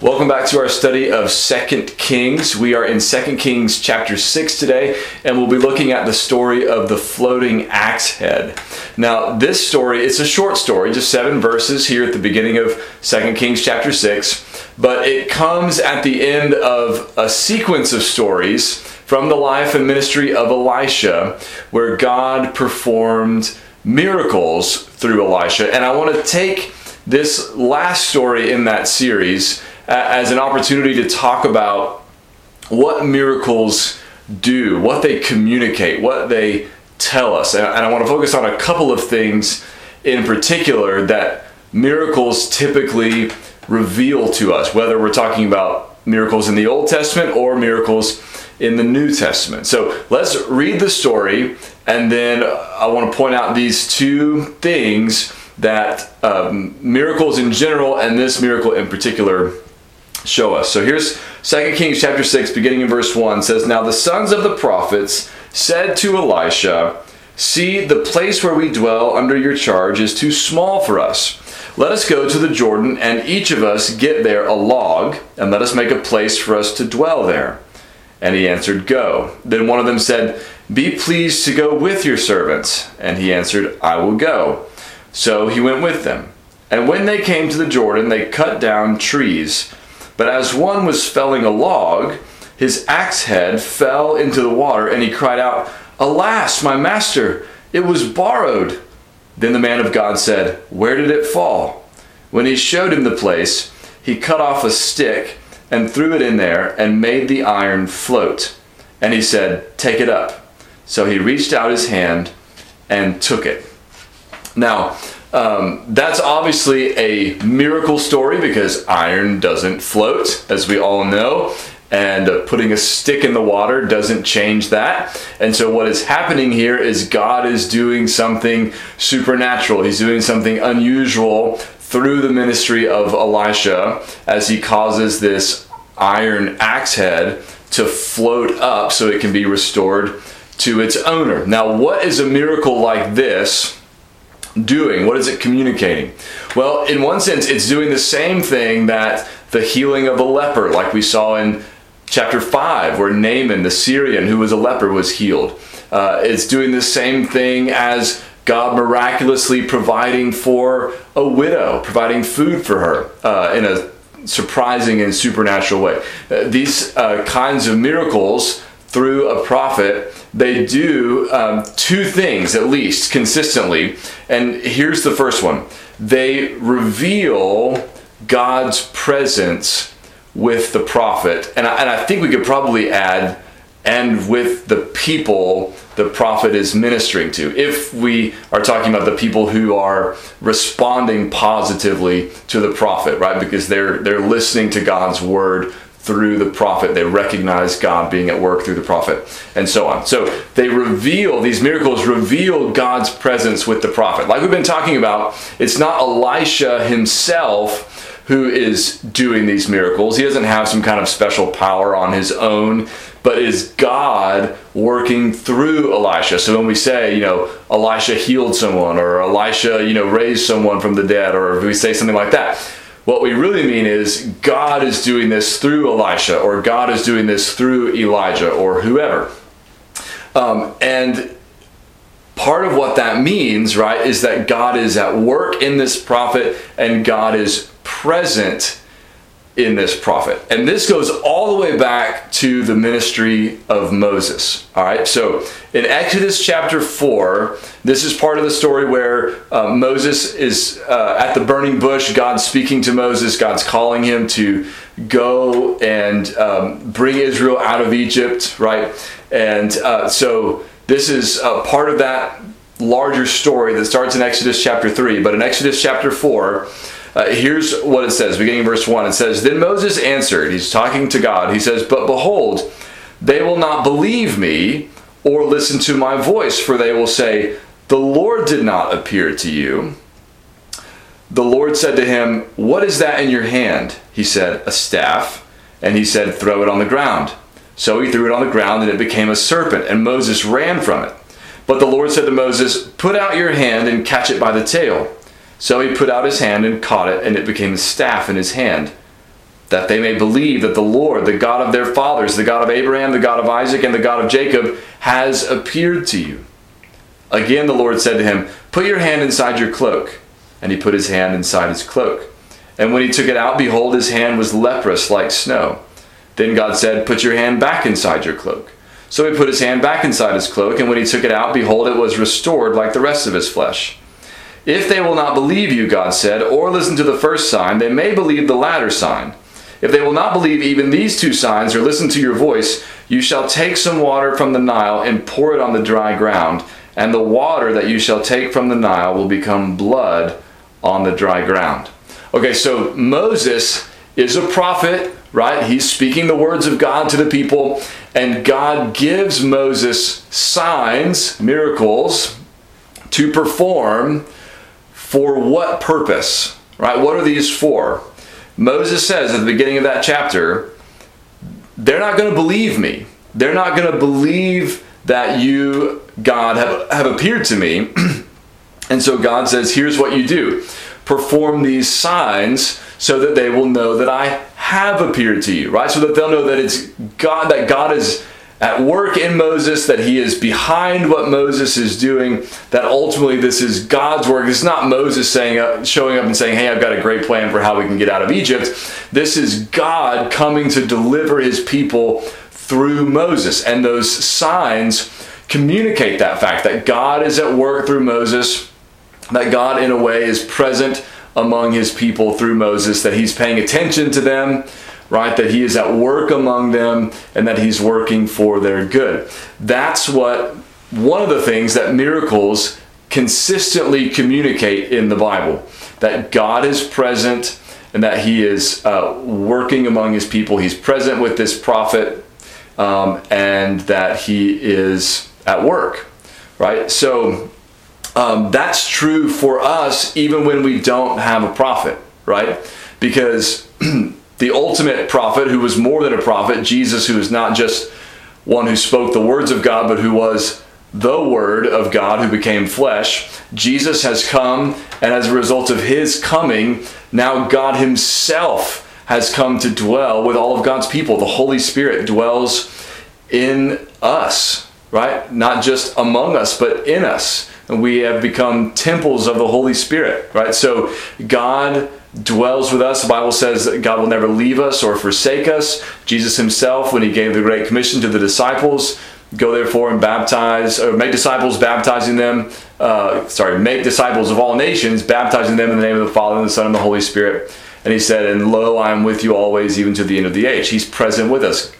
Welcome back to our study of Second Kings. We are in Second Kings chapter 6 today, and we'll be looking at the story of the floating axe head. Now, this story, it's a short story, just seven verses here at the beginning of Second Kings chapter 6, but it comes at the end of a sequence of stories from the life and ministry of Elisha, where God performed miracles through Elisha. And I want to take this last story in that series as an opportunity to talk about what miracles do, what they communicate, what they tell us. And I want to focus on a couple of things in particular that miracles typically reveal to us, whether we're talking about miracles in the Old Testament or miracles in the New Testament. So let's read the story, and then I want to point out these two things that um, miracles in general and this miracle in particular show us. So here's 2 Kings chapter 6, beginning in verse 1 says, Now the sons of the prophets said to Elisha, See, the place where we dwell under your charge is too small for us. Let us go to the Jordan, and each of us get there a log, and let us make a place for us to dwell there. And he answered, Go. Then one of them said, Be pleased to go with your servants. And he answered, I will go. So he went with them. And when they came to the Jordan, they cut down trees but as one was felling a log, his axe head fell into the water, and he cried out, Alas, my master, it was borrowed. Then the man of God said, Where did it fall? When he showed him the place, he cut off a stick and threw it in there and made the iron float. And he said, Take it up. So he reached out his hand and took it. Now, um, that's obviously a miracle story because iron doesn't float, as we all know, and uh, putting a stick in the water doesn't change that. And so, what is happening here is God is doing something supernatural, He's doing something unusual through the ministry of Elisha as he causes this iron axe head to float up so it can be restored to its owner. Now, what is a miracle like this? Doing? What is it communicating? Well, in one sense, it's doing the same thing that the healing of a leper, like we saw in chapter 5, where Naaman, the Syrian who was a leper, was healed. Uh, it's doing the same thing as God miraculously providing for a widow, providing food for her uh, in a surprising and supernatural way. Uh, these uh, kinds of miracles through a prophet, they do um, two things at least consistently. And here's the first one they reveal God's presence with the prophet. And I, and I think we could probably add, and with the people the prophet is ministering to. If we are talking about the people who are responding positively to the prophet, right? Because they're they're listening to God's word through the prophet. They recognize God being at work through the prophet, and so on. So they reveal, these miracles reveal God's presence with the prophet. Like we've been talking about, it's not Elisha himself who is doing these miracles. He doesn't have some kind of special power on his own, but is God working through Elisha. So when we say, you know, Elisha healed someone or Elisha, you know, raised someone from the dead, or we say something like that, what we really mean is God is doing this through Elisha, or God is doing this through Elijah, or whoever. Um, and part of what that means, right, is that God is at work in this prophet and God is present in this prophet. And this goes all the way back to the ministry of Moses. All right, so in Exodus chapter 4, this is part of the story where uh, Moses is uh, at the burning bush, God's speaking to Moses, God's calling him to go and um, bring Israel out of Egypt, right? And uh, so this is part of that larger story that starts in Exodus chapter 3. But in Exodus chapter 4, uh, here's what it says, beginning verse 1. It says, Then Moses answered, he's talking to God. He says, But behold, they will not believe me or listen to my voice, for they will say, The Lord did not appear to you. The Lord said to him, What is that in your hand? He said, A staff. And he said, Throw it on the ground. So he threw it on the ground, and it became a serpent, and Moses ran from it. But the Lord said to Moses, Put out your hand and catch it by the tail. So he put out his hand and caught it, and it became a staff in his hand. that they may believe that the Lord, the God of their fathers, the God of Abraham, the God of Isaac, and the God of Jacob, has appeared to you. Again, the Lord said to him, Put your hand inside your cloak. And he put his hand inside his cloak. And when he took it out, behold, his hand was leprous like snow. Then God said, Put your hand back inside your cloak. So he put his hand back inside his cloak, and when he took it out, behold, it was restored like the rest of his flesh. If they will not believe you, God said, or listen to the first sign, they may believe the latter sign. If they will not believe even these two signs or listen to your voice, you shall take some water from the Nile and pour it on the dry ground, and the water that you shall take from the Nile will become blood on the dry ground. Okay, so Moses is a prophet, right? He's speaking the words of God to the people, and God gives Moses signs, miracles to perform for what purpose, right? What are these for? Moses says at the beginning of that chapter, they're not going to believe me. They're not going to believe that you, God, have, have appeared to me. and so God says, here's what you do perform these signs so that they will know that I have appeared to you, right? So that they'll know that it's God, that God is at work in Moses, that he is behind what Moses is doing, that ultimately this is God's work. It's not Moses saying, showing up and saying, hey, I've got a great plan for how we can get out of Egypt. This is God coming to deliver his people through Moses. And those signs communicate that fact that God is at work through Moses, that God, in a way, is present among his people through Moses, that he's paying attention to them right? That he is at work among them and that he's working for their good. That's what one of the things that miracles consistently communicate in the Bible that God is present and that he is uh, working among his people. He's present with this prophet um, and that he is at work, right? So um, that's true for us even when we don't have a prophet, right? Because the ultimate prophet who was more than a prophet, Jesus, who is not just one who spoke the words of God, but who was the Word of God who became flesh. Jesus has come, and as a result of his coming, now God Himself has come to dwell with all of God's people. The Holy Spirit dwells in us, right? Not just among us, but in us. We have become temples of the Holy Spirit, right? So God dwells with us. The Bible says that God will never leave us or forsake us. Jesus himself, when he gave the Great Commission to the disciples, go therefore and baptize, or make disciples, baptizing them, uh, sorry, make disciples of all nations, baptizing them in the name of the Father and the Son and the Holy Spirit. And he said, And lo, I am with you always, even to the end of the age. He's present with us.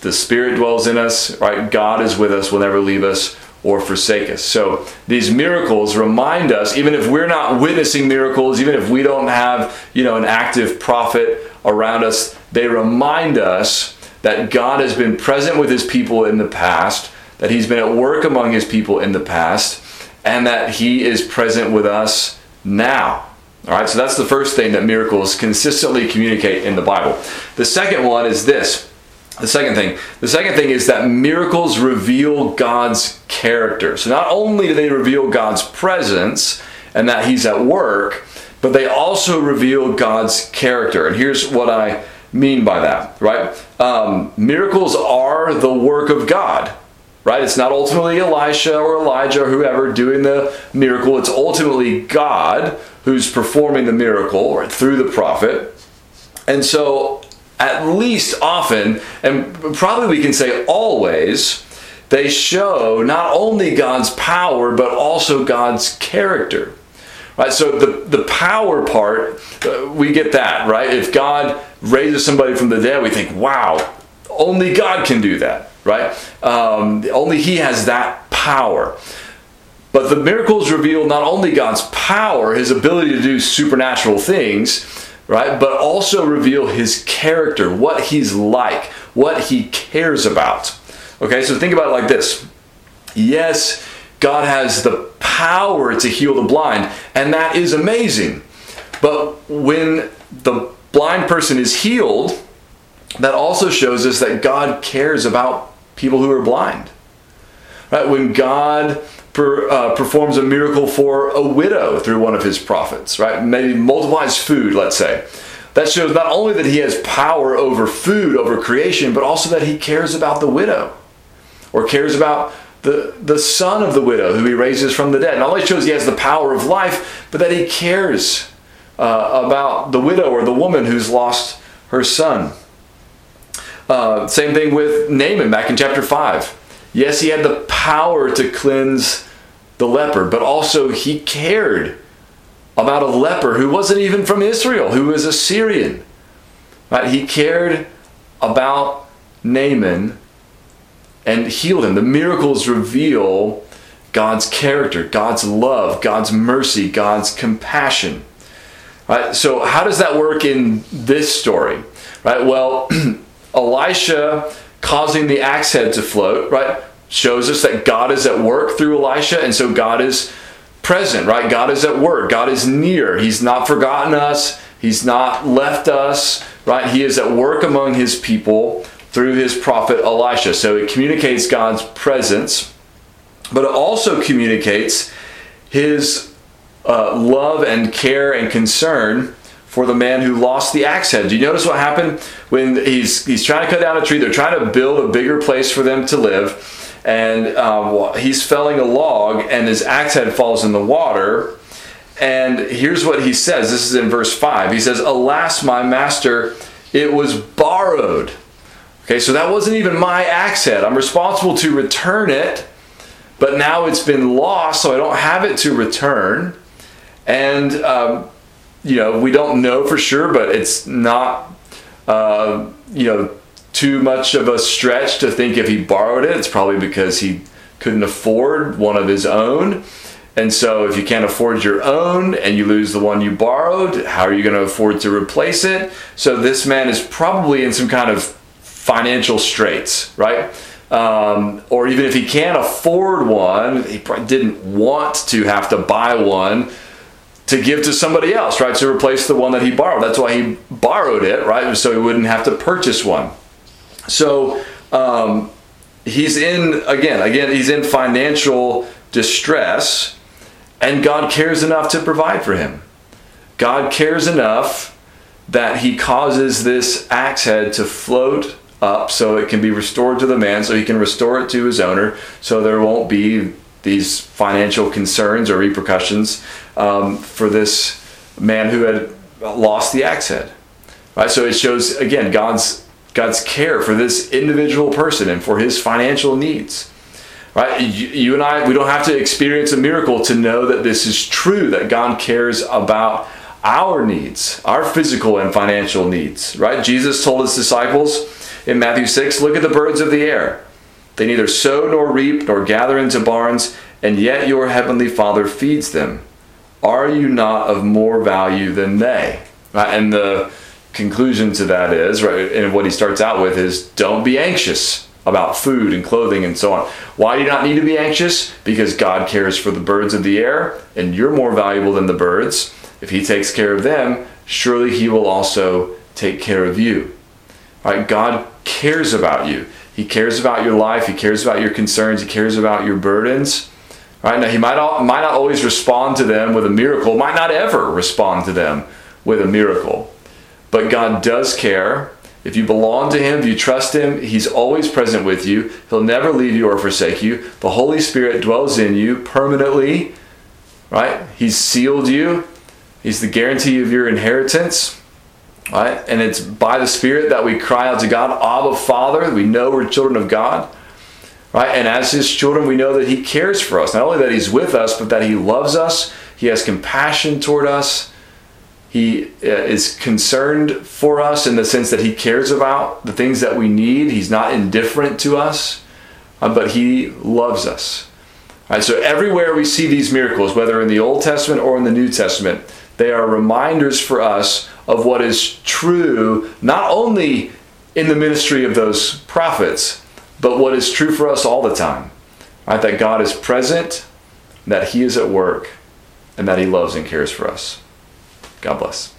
The Spirit dwells in us, right? God is with us, will never leave us or forsake us. So these miracles remind us, even if we're not witnessing miracles, even if we don't have, you know, an active prophet around us, they remind us that God has been present with his people in the past, that he's been at work among his people in the past, and that he is present with us now. All right, so that's the first thing that miracles consistently communicate in the Bible. The second one is this the second thing, the second thing is that miracles reveal God's character. So not only do they reveal God's presence and that He's at work, but they also reveal God's character. And here's what I mean by that, right? Um, miracles are the work of God, right? It's not ultimately Elisha or Elijah or whoever doing the miracle. It's ultimately God who's performing the miracle or through the prophet. And so at least often, and probably we can say always, they show not only God's power, but also God's character. Right? So the, the power part, uh, we get that, right? If God raises somebody from the dead, we think, wow, only God can do that, right? Um, only He has that power. But the miracles reveal not only God's power, His ability to do supernatural things, right? But also reveal his character, what he's like, what he cares about. Okay, so think about it like this. Yes, God has the power to heal the blind, and that is amazing. But when the blind person is healed, that also shows us that God cares about people who are blind. Right? When God per, uh, performs a miracle for a widow through one of his prophets, right? Maybe multiplies food, let's say. That shows not only that he has power over food, over creation, but also that he cares about the widow or cares about the, the son of the widow who he raises from the dead. Not only shows he has the power of life, but that he cares uh, about the widow or the woman who's lost her son. Uh, same thing with Naaman back in chapter 5. Yes, he had the power to cleanse the leper, but also he cared about a leper who wasn't even from Israel, who was a Syrian. Right? He cared about Naaman and healed him. The miracles reveal God's character, God's love, God's mercy, God's compassion. Right? So how does that work in this story? Right? Well, Elisha causing the axe head to float, right? Shows us that God is at work through Elisha, and so God is present, right? God is at work. God is near. He's not forgotten us. He's not left us, right? He is at work among his people through his prophet Elisha. So it communicates God's presence, but it also communicates his uh, love and care and concern for the man who lost the axe head. Do you notice what happened when he's he's trying to cut down a tree? They're trying to build a bigger place for them to live, and um, he's felling a log, and his axe head falls in the water. And here's what he says. This is in verse five. He says, "Alas, my master, it was borrowed." Okay, so that wasn't even my axe head. I'm responsible to return it, but now it's been lost, so I don't have it to return. And um, you know, we don't know for sure, but it's not, uh, you know, too much of a stretch to think if he borrowed it, it's probably because he couldn't afford one of his own. And so, if you can't afford your own and you lose the one you borrowed, how are you going to afford to replace it? So, this man is probably in some kind of financial straits, right? Um, or even if he can't afford one, he probably didn't want to have to buy one to give to somebody else, right? To replace the one that he borrowed. That's why he borrowed it, right? So he wouldn't have to purchase one. So um, he's in again, again, he's in financial distress, and God cares enough to provide for him. God cares enough that he causes this axe head to float up so it can be restored to the man, so he can restore it to his owner, so there won't be these financial concerns or repercussions um, for this man who had lost the axe head. Right? So it shows again God's God's care for this individual person and for his financial needs. Right? You, you and I, we don't have to experience a miracle to know that this is true, that God cares about our needs, our physical and financial needs. Right? Jesus told his disciples in Matthew 6 look at the birds of the air. They neither sow nor reap nor gather into barns, and yet your heavenly Father feeds them. Are you not of more value than they? Right? And the conclusion to that is, right, and what he starts out with is don't be anxious about food and clothing and so on. Why do you not need to be anxious? Because God cares for the birds of the air, and you're more valuable than the birds. If he takes care of them, surely he will also take care of you. Right? God cares about you. He cares about your life. He cares about your concerns. He cares about your burdens. Right now, he might not, might not always respond to them with a miracle. Might not ever respond to them with a miracle. But God does care. If you belong to Him, if you trust Him, He's always present with you. He'll never leave you or forsake you. The Holy Spirit dwells in you permanently. Right? He's sealed you. He's the guarantee of your inheritance. Right? And it's by the Spirit that we cry out to God, Abba, Father. We know we're children of God. Right? And as His children, we know that He cares for us. Not only that He's with us, but that He loves us. He has compassion toward us. He uh, is concerned for us in the sense that He cares about the things that we need. He's not indifferent to us, uh, but He loves us. Right? So everywhere we see these miracles, whether in the Old Testament or in the New Testament, they are reminders for us of what is true, not only in the ministry of those prophets, but what is true for us all the time. Right? That God is present, that He is at work, and that He loves and cares for us. God bless.